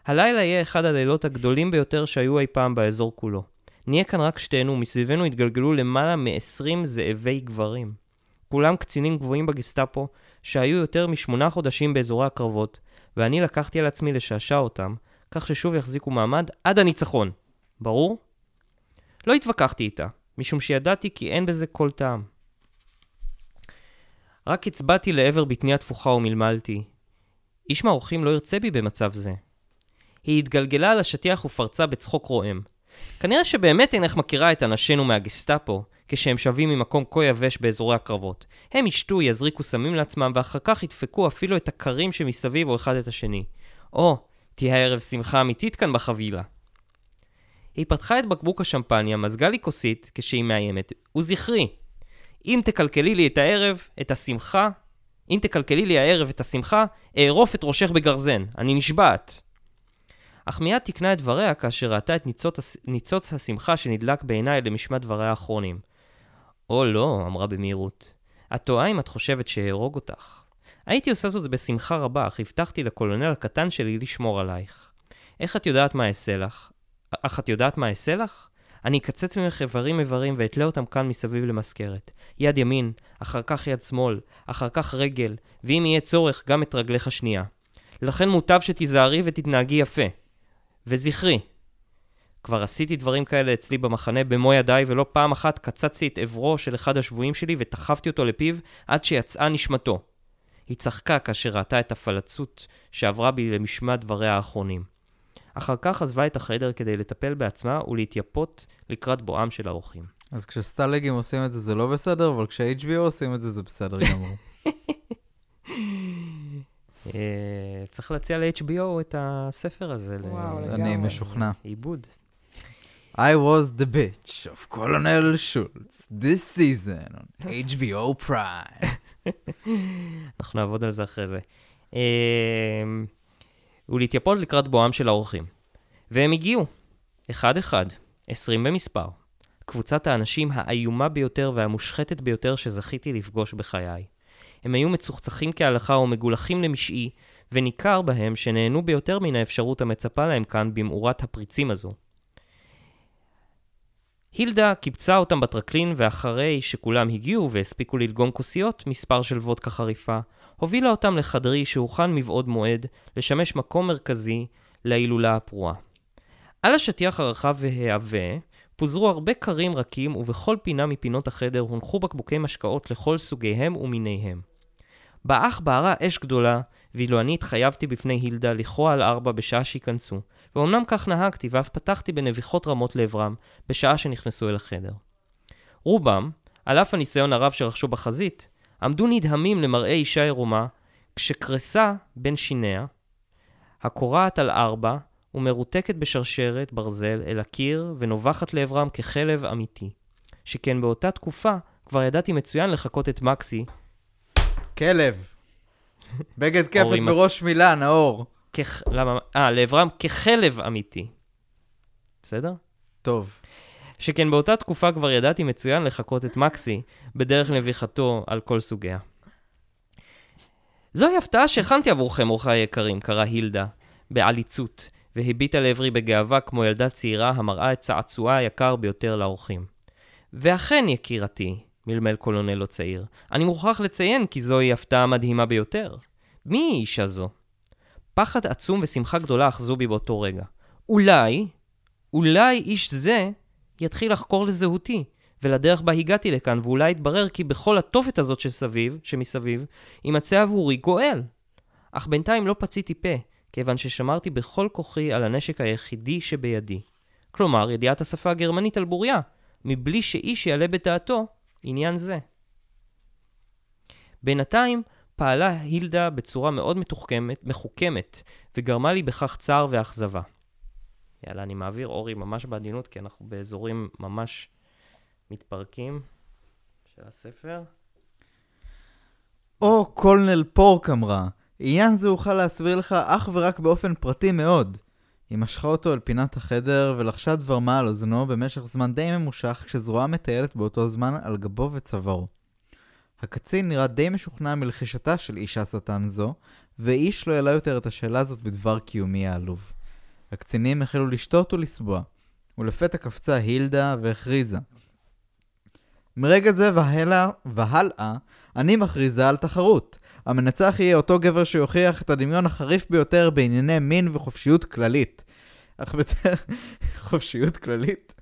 הלילה יהיה אחד הלילות הגדולים ביותר שהיו אי פעם באזור כולו. נהיה כאן רק שתינו, ומסביבנו התגלגלו למעלה מ-20 זאבי גברים. כולם קצינים גבוהים בגסטאפו, שהיו יותר משמונה חודשים באזורי הקרבות, ואני לקחתי על עצמי לשעשע אותם, כך ששוב יחזיקו מעמד עד הניצחון. ברור? לא התווכחתי איתה, משום שידעתי כי אין בזה כל טעם. רק הצבעתי לעבר בטני התפוחה ומלמלתי. איש מהאורחים לא ירצה בי במצב זה. היא התגלגלה על השטיח ופרצה בצחוק רועם. כנראה שבאמת אינך מכירה את אנשינו מהגסטאפו, כשהם שבים ממקום כה יבש באזורי הקרבות. הם ישתו, יזריקו סמים לעצמם, ואחר כך ידפקו אפילו את הקרים שמסביב או אחד את השני. או, תהיה ערב שמחה אמיתית כאן בחבילה. היא פתחה את בקבוק השמפניה, מזגה לי כוסית כשהיא מאיימת, וזכרי, אם תקלקלי לי את הערב, את השמחה, אם תקלקלי לי הערב את השמחה, אערוף את ראשך בגרזן, אני נשבעת. אך מיד תיקנה את דבריה כאשר ראתה את ניצוץ, ניצוץ השמחה שנדלק בעיניי למשמע דבריה האחרונים. או לא, אמרה במהירות. את טועה אם את חושבת שאהרוג אותך. הייתי עושה זאת בשמחה רבה, אך הבטחתי לקולונל הקטן שלי לשמור עלייך. איך את יודעת מה אעשה לך? אך את יודעת מה אעשה לך? אני אקצץ ממך איברים איברים ואתלה אותם כאן מסביב למזכרת. יד ימין, אחר כך יד שמאל, אחר כך רגל, ואם יהיה צורך, גם את רגלך השנייה. לכן מוטב שתיזהרי ותתנהגי יפה. וזכרי, כבר עשיתי דברים כאלה אצלי במחנה במו ידיי, ולא פעם אחת קצצתי את עברו של אחד השבויים שלי ודחפתי אותו לפיו עד שיצאה נשמתו. היא צחקה כאשר ראתה את הפלצות שעברה בי למשמע דבריה האחרונים. אחר כך עזבה את החדר כדי לטפל בעצמה ולהתייפות לקראת בואם של האורחים. אז כשסטלגים עושים את זה זה לא בסדר, אבל כש-HBO עושים את זה זה בסדר גמור. אה, צריך להציע ל-HBO את הספר הזה. וואו, אני לגמרי. משוכנע. עיבוד. I was the bitch of Colonel Schultz this season on HBO Prime. אנחנו נעבוד על זה אחרי זה. אה, ולהתייפות לקראת בואם של האורחים. והם הגיעו, אחד-אחד, עשרים במספר. קבוצת האנשים האיומה ביותר והמושחתת ביותר שזכיתי לפגוש בחיי. הם היו מצוחצחים כהלכה ומגולחים למשעי, וניכר בהם שנהנו ביותר מן האפשרות המצפה להם כאן במאורת הפריצים הזו. הילדה קיבצה אותם בטרקלין, ואחרי שכולם הגיעו והספיקו ללגום כוסיות, מספר של וודקה חריפה, הובילה אותם לחדרי שהוכן מבעוד מועד, לשמש מקום מרכזי להילולה הפרועה. על השטיח הרחב והעבה פוזרו הרבה קרים רכים, ובכל פינה מפינות החדר הונחו בקבוקי משקאות לכל סוגיהם ומיניהם. באח בערה אש גדולה, ואילו אני התחייבתי בפני הילדה לכרוע על ארבע בשעה שייכנסו, ואומנם כך נהגתי, ואף פתחתי בנביחות רמות לעברם, בשעה שנכנסו אל החדר. רובם, על אף הניסיון הרב שרכשו בחזית, עמדו נדהמים למראה אישה עירומה, כשקרסה בין שיניה, הקורעת על ארבע, ומרותקת בשרשרת ברזל אל הקיר, ונובחת לעברם כחלב אמיתי. שכן באותה תקופה כבר ידעתי מצוין לחקות את מקסי, כלב. בגד כפת בראש מילה, נאור. כח... למה? אה, לעברם כחלב אמיתי. בסדר? טוב. שכן באותה תקופה כבר ידעתי מצוין לחקות את מקסי בדרך נביחתו על כל סוגיה. זוהי הפתעה שהכנתי עבורכם, אורחי היקרים, קרא הילדה, בעליצות, והביטה לעברי בגאווה כמו ילדה צעירה המראה את צעצועה היקר ביותר לאורחים. ואכן, יקירתי, מלמל קולונלו צעיר, אני מוכרח לציין כי זוהי הפתעה מדהימה ביותר. מי היא אישה זו? פחד עצום ושמחה גדולה אחזו בי באותו רגע. אולי, אולי איש זה יתחיל לחקור לזהותי, ולדרך בה הגעתי לכאן, ואולי יתברר כי בכל התופת הזאת שסביב, שמסביב, יימצא עבורי גואל. אך בינתיים לא פציתי פה, כיוון ששמרתי בכל כוחי על הנשק היחידי שבידי. כלומר, ידיעת השפה הגרמנית על בוריה, מבלי שאיש יעלה בדעתו עניין זה. בינתיים פעלה הילדה בצורה מאוד מתוחכמת, מחוכמת, וגרמה לי בכך צער ואכזבה. יאללה, אני מעביר אורי ממש בעדינות, כי אנחנו באזורים ממש מתפרקים של הספר. או קולנל פורק אמרה, עניין זה אוכל להסביר לך אך ורק באופן פרטי מאוד. היא משכה אותו אל פינת החדר ולחשה דבר מה על אוזנו במשך זמן די ממושך כשזרועה מטיילת באותו זמן על גבו וצווארו. הקצין נראה די משוכנע מלחישתה של אישה שטן זו, ואיש לא העלה יותר את השאלה הזאת בדבר קיומי העלוב. הקצינים החלו לשתות ולסבוע, ולפתע קפצה הילדה והכריזה. מרגע זה והלאה, והלאה, אני מכריזה על תחרות. המנצח יהיה אותו גבר שיוכיח את הדמיון החריף ביותר בענייני מין וחופשיות כללית. אך יותר... חופשיות כללית?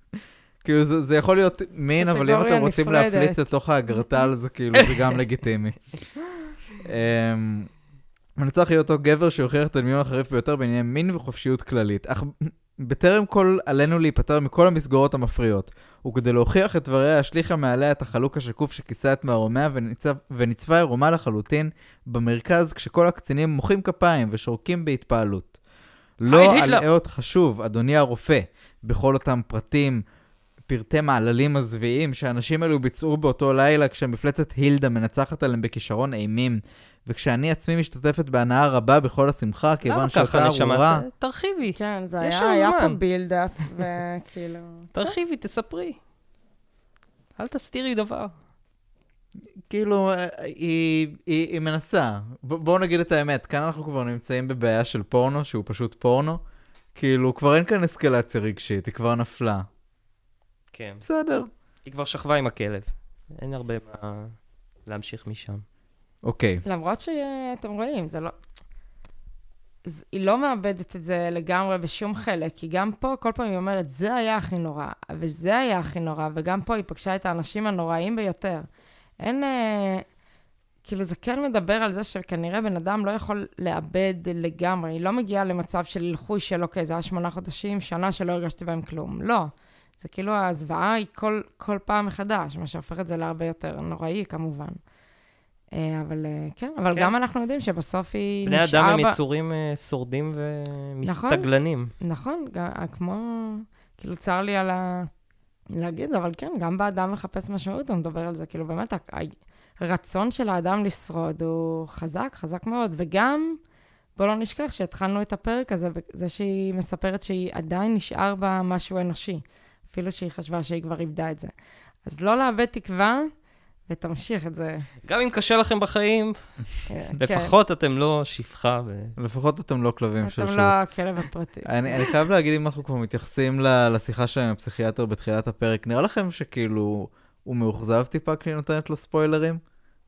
כאילו זה, זה יכול להיות מין, אבל אם אתם רוצים נפרדת. להפליץ לתוך האגרטל, זה כאילו, זה גם לגיטימי. אמ, מנצח יהיה אותו גבר שיוכיח את הדמיון החריף ביותר בענייני מין וחופשיות כללית. אך בטרם כל עלינו להיפטר מכל המסגרות המפריעות, וכדי להוכיח את דבריה השליכה מעליה את החלוק השקוף שכיסה את מערומיה וניצב, וניצבה עירומה לחלוטין במרכז כשכל הקצינים מוחאים כפיים ושורקים בהתפעלות. לא. אלאה אותך שוב, אדוני הרופא, בכל אותם פרטים, פרטי מעללים מזוויעים שהאנשים האלו ביצעו באותו לילה כשמפלצת הילדה מנצחת עליהם בכישרון אימים, וכשאני עצמי משתתפת בהנאה רבה בכל השמחה, כיוון למה שאותה ככה, נשמה? ארורה... ת- תרחיבי, כן, זה היה, היה פה. בילדאפ, וכאילו... תרחיבי, תספרי. אל תסתירי דבר. כאילו, אה, היא, היא, היא מנסה. ב- בואו נגיד את האמת, כאן אנחנו כבר נמצאים בבעיה של פורנו, שהוא פשוט פורנו. כאילו, כבר אין כאן אסקלציה רגשית, היא כבר נפלה. כן. בסדר. היא כבר שכבה עם הכלב. אין הרבה מה להמשיך משם. אוקיי. למרות שאתם רואים, זה לא... ז- היא לא מאבדת את זה לגמרי בשום חלק, כי גם פה כל פעם היא אומרת, זה היה הכי נורא, וזה היה הכי נורא, וגם פה היא פגשה את האנשים הנוראים ביותר. אין... אה, כאילו, זה כן מדבר על זה שכנראה בן אדם לא יכול לאבד לגמרי. היא לא מגיעה למצב של לחוי של, אוקיי, זה היה שמונה חודשים, שנה שלא הרגשתי בהם כלום. לא. זה כאילו, הזוועה היא כל, כל פעם מחדש, מה שהופך את זה להרבה יותר נוראי, כמובן. אה, אבל אה, כן, אבל כן. גם אנחנו יודעים שבסוף היא בני נשאר אדם הם בה- יצורים אה, שורדים נכון. ומסתגלנים. נכון, גם, כמו, כאילו צר לי על ה... להגיד, אבל כן, גם באדם מחפש משמעות, הוא מדבר על זה, כאילו באמת, הרצון של האדם לשרוד הוא חזק, חזק מאוד, וגם, בוא לא נשכח שהתחלנו את הפרק הזה בזה שהיא מספרת שהיא עדיין נשאר בה משהו אנושי, אפילו שהיא חשבה שהיא כבר איבדה את זה. אז לא לאבד תקווה, ותמשיך את זה. גם אם קשה לכם בחיים, אה, לפחות אתם לא שפחה. ו... לפחות אתם לא כלבים כן, של אתם שוט. לא הכלב הפרטי. אני, אני חייב להגיד, אם אנחנו כבר מתייחסים ל- לשיחה שלהם עם הפסיכיאטר בתחילת הפרק, נראה לכם שכאילו הוא מאוכזב טיפה כשהיא נותנת לו ספוילרים?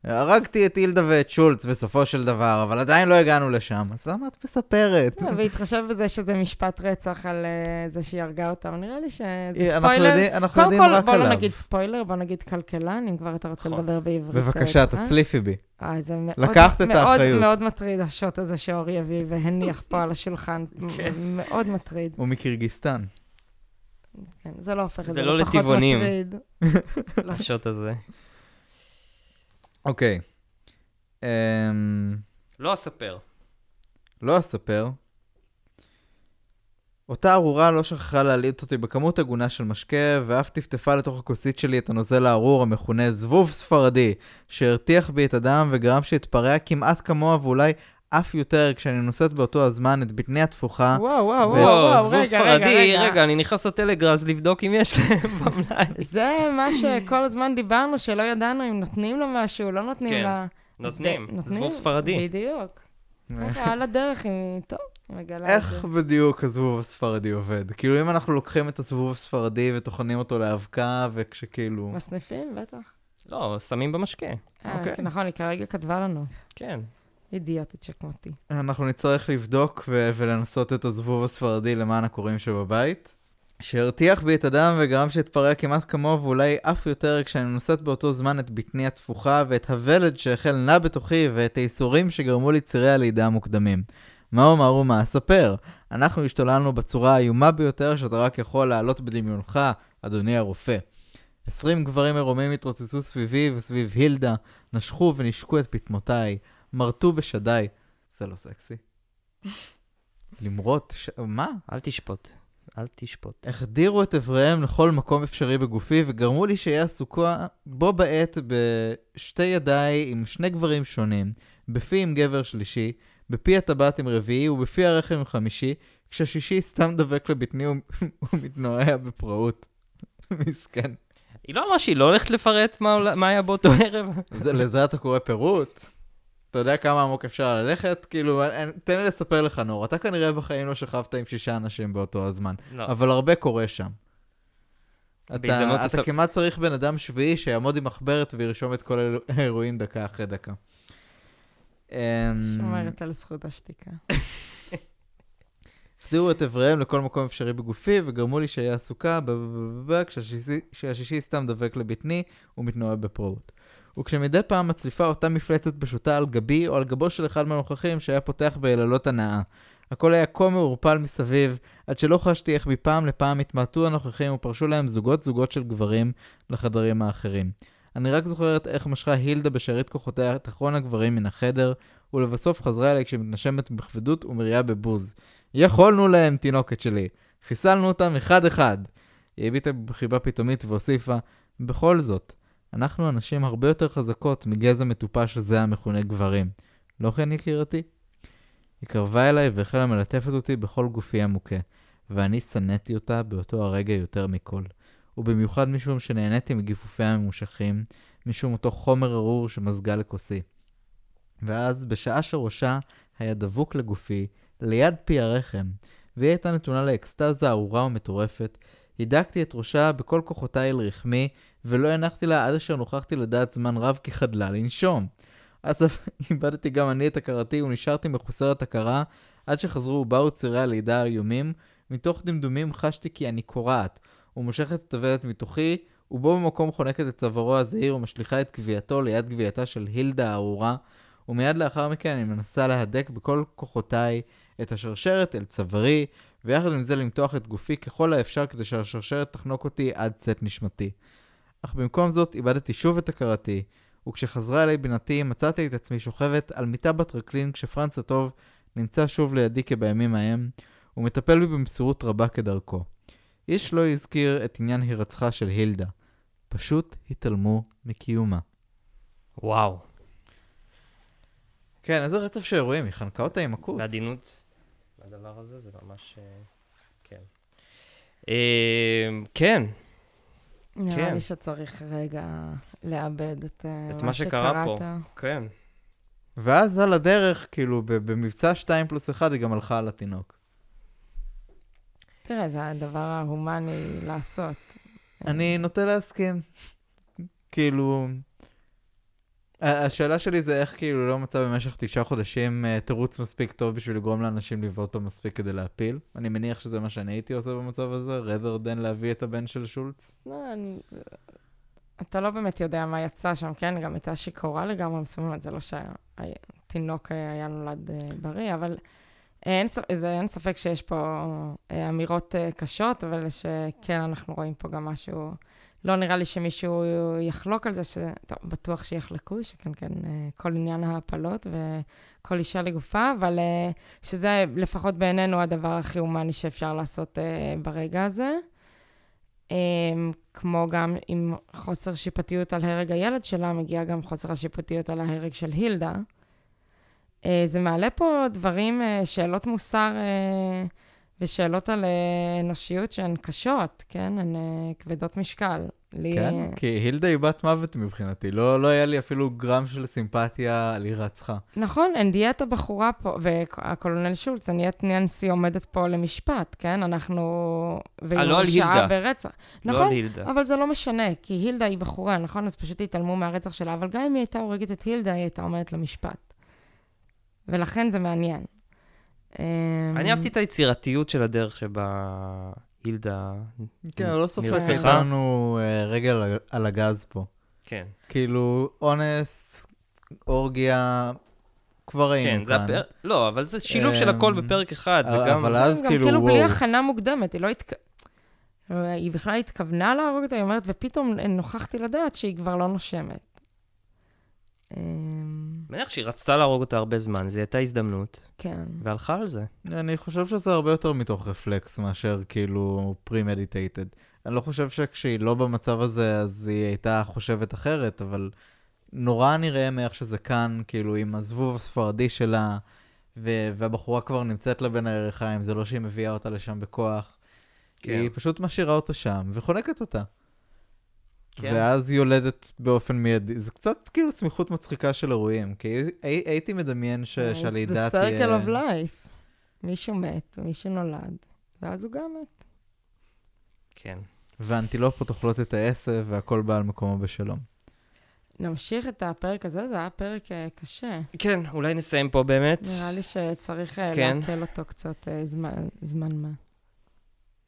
הרגתי את הילדה ואת שולץ בסופו של דבר, אבל עדיין לא הגענו לשם, אז למה את מספרת? והתחשב בזה שזה משפט רצח על אה, זה שהיא הרגה אותם, נראה לי שזה אנחנו ספוילר. אנחנו קודם יודעים כל, רק בוא לא עליו. נגיד ספוילר, בוא נגיד כלכלן, אם כבר אתה רוצה נכון. לדבר בעברית. בבקשה, אה? תצליפי בי. אה, זה מאוד, לקחת את מאוד, האחריות. מאוד מטריד השוט הזה שאורי הביא והניח פה על השולחן. כן. מאוד מטריד. הוא מקירגיסטן. כן, זה לא הופך את זה זה לא לפחות לטבעונים. מטריד. לא. השוט הזה. אוקיי. אמ, לא אספר. לא אספר. אותה ארורה לא שכחה להלעיט אותי בכמות הגונה של משקה, ואף טפטפה לתוך הכוסית שלי את הנוזל הארור המכונה זבוב ספרדי, שהרתיח בי את הדם וגרם שהתפרע כמעט כמוה ואולי אף יותר כשאני נושאת באותו הזמן את בטני התפוחה. וואו, וואו, ו- וואו, וואו, זבוב רגע, ספרדי, רגע, רגע, אני נכנס לטלגראס לבדוק אם יש להם במלאי. זה מה שכל הזמן דיברנו, שלא ידענו אם נותנים לו משהו, לא נותנים כן, לה... נותנים, נותנים, זבוב ספרדי. בדיוק. על הדרך, היא... טוב, היא מגלה את איך זה. בדיוק הזבוב הספרדי עובד? כאילו אם אנחנו לוקחים את הזבוב הספרדי וטוחנים אותו לאבקה, וכשכאילו... מסניפים, בטח. לא, שמים במשקה. אה, אוקיי. נכון, היא כרגע כתבה לנו. כן. אידיוטית שכמותי. אנחנו נצטרך לבדוק ו- ולנסות את הזבוב הספרדי למען הקוראים שבבית. שהרתיח בי את הדם וגרם שהתפרע כמעט כמוהו ואולי אף יותר כשאני נושאת באותו זמן את בטני התפוחה ואת הוולד שהחל נע בתוכי ואת הייסורים שגרמו לי צירי הלידה המוקדמים. מה אומר ומה אספר? אנחנו השתוללנו בצורה האיומה ביותר שאתה רק יכול להעלות בדמיונך, אדוני הרופא. עשרים גברים עירומים התרוצצו סביבי וסביב הילדה, נשכו ונשקו את פטמותיי, מרטו בשדיי. זה לא סקסי. למרות, ש... מה? אל תשפוט. אל תשפוט. החדירו את איבריהם לכל מקום אפשרי בגופי וגרמו לי שאהיה עסוקה בו בעת בשתי ידיי עם שני גברים שונים, בפי עם גבר שלישי, בפי הטבעת עם רביעי ובפי הרחם עם חמישי, כשהשישי סתם דבק לבטני ומתנועע בפראות. מסכן. היא לא אמרה שהיא לא הולכת לפרט מה מה היה באותו ערב? זה, לזה אתה קורא פירוט? אתה יודע כמה עמוק אפשר ללכת? כאילו, תן לי לספר לך, נור, אתה כנראה בחיים לא שכבת עם שישה אנשים באותו הזמן, לא. אבל הרבה קורה שם. אתה, אתה תספ- כמעט צריך בן אדם שביעי שיעמוד עם מחברת וירשום את כל האירו- האירועים דקה אחרי דקה. אמ, שומרת על זכות השתיקה. החדירו את איבריהם לכל מקום אפשרי בגופי וגרמו לי שאהיה עסוקה כשהשישי- כשהשישי סתם דבק לבטני ומתנועע בפראות. וכשמדי פעם מצליפה אותה מפלצת פשוטה על גבי או על גבו של אחד מהנוכחים שהיה פותח ביללות הנאה. הכל היה כה מעורפל מסביב, עד שלא חשתי איך מפעם לפעם התמעטו הנוכחים ופרשו להם זוגות זוגות של גברים לחדרים האחרים. אני רק זוכרת איך משכה הילדה בשארית כוחותיה את אחרון הגברים מן החדר, ולבסוף חזרה אליי כשמתנשמת בכבדות ומריעה בבוז. יכולנו להם, תינוקת שלי. חיסלנו אותם אחד-אחד. היא הביטה בחיבה פתאומית והוסיפה, בכל זאת, אנחנו אנשים הרבה יותר חזקות מגזע מטופש הזה המכונה גברים. לא כן, יקירתי? היא קרבה אליי והחלה מלטפת אותי בכל גופי המוכה, ואני שנאתי אותה באותו הרגע יותר מכל. ובמיוחד משום שנהניתי מגיפופיה הממושכים, משום אותו חומר ארור שמזגה לכוסי. ואז, בשעה שראשה היה דבוק לגופי, ליד פי הרחם, והיא הייתה נתונה לאקסטזה ארורה ומטורפת, הידקתי את ראשה בכל כוחותיי אל רחמי, ולא הנחתי לה עד אשר נוכחתי לדעת זמן רב כי חדלה לנשום. אז איבדתי גם אני את הכרתי ונשארתי מחוסרת הכרה, עד שחזרו ובאו צירי הלידה האיומים. מתוך דמדומים חשתי כי אני קורעת, ומושכת את הוולד מתוכי, ובו במקום חונקת את צווארו הזעיר ומשליכה את גווייתו ליד גווייתה של הילדה הארורה, ומיד לאחר מכן אני מנסה להדק בכל כוחותיי את השרשרת אל צווארי, ויחד עם זה למתוח את גופי ככל האפשר כדי שהשרשרת תחנוק אותי עד צאת נשמתי. אך במקום זאת איבדתי שוב את הכרתי, וכשחזרה אליי בינתי מצאתי את עצמי שוכבת על מיטה בטרקלין כשפרנץ הטוב נמצא שוב לידי כבימים ההם, ומטפל בי במסירות רבה כדרכו. איש לא הזכיר את עניין הירצחה של הילדה. פשוט התעלמו מקיומה. וואו. כן, איזה רצף של אירועים, היא חנקה אותה עם הכוס. בעדינות. הדבר הזה זה ממש... אה, כן. אה, כן, נראה כן. לי שצריך רגע לאבד את, אה, את מה שקרה פה. שקראת. כן. ואז על הדרך, כאילו, ב- במבצע 2 פלוס 1, היא גם הלכה על התינוק. תראה, זה הדבר ההומני לעשות. אני נוטה להסכים. כאילו... השאלה שלי זה איך כאילו לא מצא במשך תשעה חודשים אה, תירוץ מספיק טוב בשביל לגרום לאנשים לבעוט בה מספיק כדי להפיל. אני מניח שזה מה שאני הייתי עושה במצב הזה, rather than להביא את הבן של שולץ. לא. אתה לא באמת יודע מה יצא שם, כן? גם הייתה שיכורה לגמרי מסוימת, זה לא שהתינוק היה נולד אה, בריא, אבל אין, ספ- זה, אין ספק שיש פה אה, אמירות אה, קשות, אבל שכן, אנחנו רואים פה גם משהו... לא נראה לי שמישהו יחלוק על זה, ש... טוב, בטוח שיחלקו, שכן, כן, אה, כל עניין ההפלות וכל אישה לגופה, אבל אה, שזה לפחות בעינינו הדבר הכי הומני שאפשר לעשות אה, ברגע הזה. Um, כמו גם עם חוסר שיפוטיות על הרג הילד שלה, מגיע גם חוסר השיפוטיות על ההרג של הילדה. זה מעלה פה דברים, שאלות מוסר ושאלות על אנושיות שהן קשות, כן? הן כבדות משקל. לי, כן? כי הילדה היא בת מוות מבחינתי. לא, לא היה לי אפילו גרם של סימפתיה על הירצחה. נכון, נהיית הבחורה פה, והקולונל שולץ, נהיית ננסי עומדת פה למשפט, כן? אנחנו... והיא אה, לא על הילדה. ברצח. לא נכון, על הילדה. אבל זה לא משנה, כי הילדה היא בחורה, נכון? אז פשוט התעלמו מהרצח שלה, אבל גם אם היא הייתה הורגת את הילדה, היא הייתה עומדת למשפט. ולכן זה מעניין. אמ, אני אהבתי את היצירתיות של הדרך שבה הילדה... כן, לא ספק. הייתה לנו אה, רגל על- הגז פה. כן. כאילו, אונס, אורגיה, כבר היינו כן, זה כאן. הפר... לא, אבל זה שילוב של הכל אמ, בפרק אחד, זה אבל- גם... אבל אז גם כאילו, כאילו בלי וואו. הכנה מוקדמת, היא לא התכ... היא בכלל התכוונה להרוג אותה, היא אומרת, ופתאום נוכחתי לדעת שהיא כבר לא נושמת. מניח שהיא רצתה להרוג אותה הרבה זמן, זו הייתה הזדמנות, כן. והלכה על זה. אני חושב שזה הרבה יותר מתוך רפלקס מאשר כאילו פרי-מדיטייטד. אני לא חושב שכשהיא לא במצב הזה, אז היא הייתה חושבת אחרת, אבל נורא נראה מאיך שזה כאן, כאילו עם הזבוב הספרדי שלה, ו- והבחורה כבר נמצאת לה בין הירכיים, זה לא שהיא מביאה אותה לשם בכוח. כן. היא פשוט משאירה אותה שם וחונקת אותה. כן. ואז היא יולדת באופן מיידי. זה קצת כאילו סמיכות מצחיקה של אירועים, כי הי- הי- הייתי מדמיין ש- שהלידה the תהיה... circle of life. מישהו מת, מישהו נולד, ואז הוא גם מת. כן. ואנטילופות אוכלות את העשב והכל בא על מקומו בשלום. נמשיך את הפרק הזה, זה היה פרק אה, קשה. כן, אולי נסיים פה באמת. נראה לי שצריך אה, כן. לעכל אותו קצת אה, זמן- זמן מה.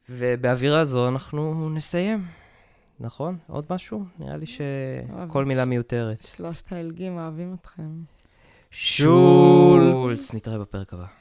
ובאווירה זו אנחנו נסיים. נכון? עוד משהו? נראה לי שכל מילה מיותרת. שלושת האלגים אוהבים אתכם. שולץ. נתראה בפרק הבא.